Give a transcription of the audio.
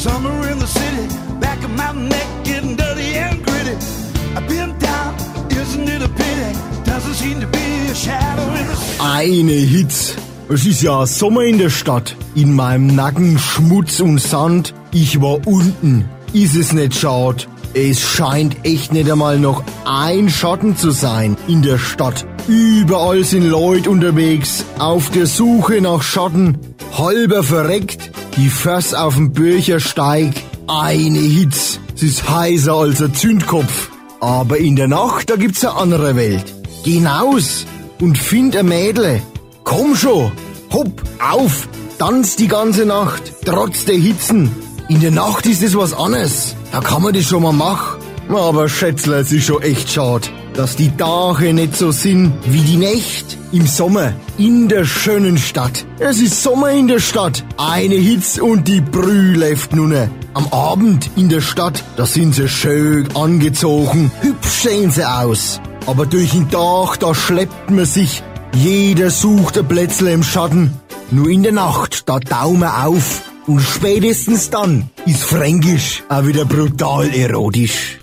Summer in the city, back of my neck getting dirty and gritty. I've been down, isn't it a pity? Doesn't seem to be a shadow in the city. Eine Hitze. Es ist ja Sommer in der Stadt. In meinem Nacken Schmutz und Sand. Ich war unten. Ist es nicht schade? Es scheint echt nicht einmal noch ein Schatten zu sein in der Stadt. Überall sind Leute unterwegs, auf der Suche nach Schatten. Halber verreckt, die Föss auf dem Bürchersteig. Eine Hitz. Es ist heißer als ein Zündkopf. Aber in der Nacht, da gibt's eine andere Welt. Geh hinaus und find ein Mädle. Komm schon, hopp, auf, tanz die ganze Nacht, trotz der Hitzen. In der Nacht ist es was anderes. Da kann man das schon mal machen. Aber Schätzler, es ist schon echt schade, dass die Tage nicht so sind wie die Nächte im Sommer in der schönen Stadt. Es ist Sommer in der Stadt, eine Hitze und die Brühe läuft nun. Am Abend in der Stadt, da sind sie schön angezogen, hübsch sehen sie aus. Aber durch den Tag, da schleppt man sich, jeder sucht ein Plätzle im Schatten. Nur in der Nacht, da Daumen auf. Und spätestens dann ist Fränkisch auch wieder brutal erotisch.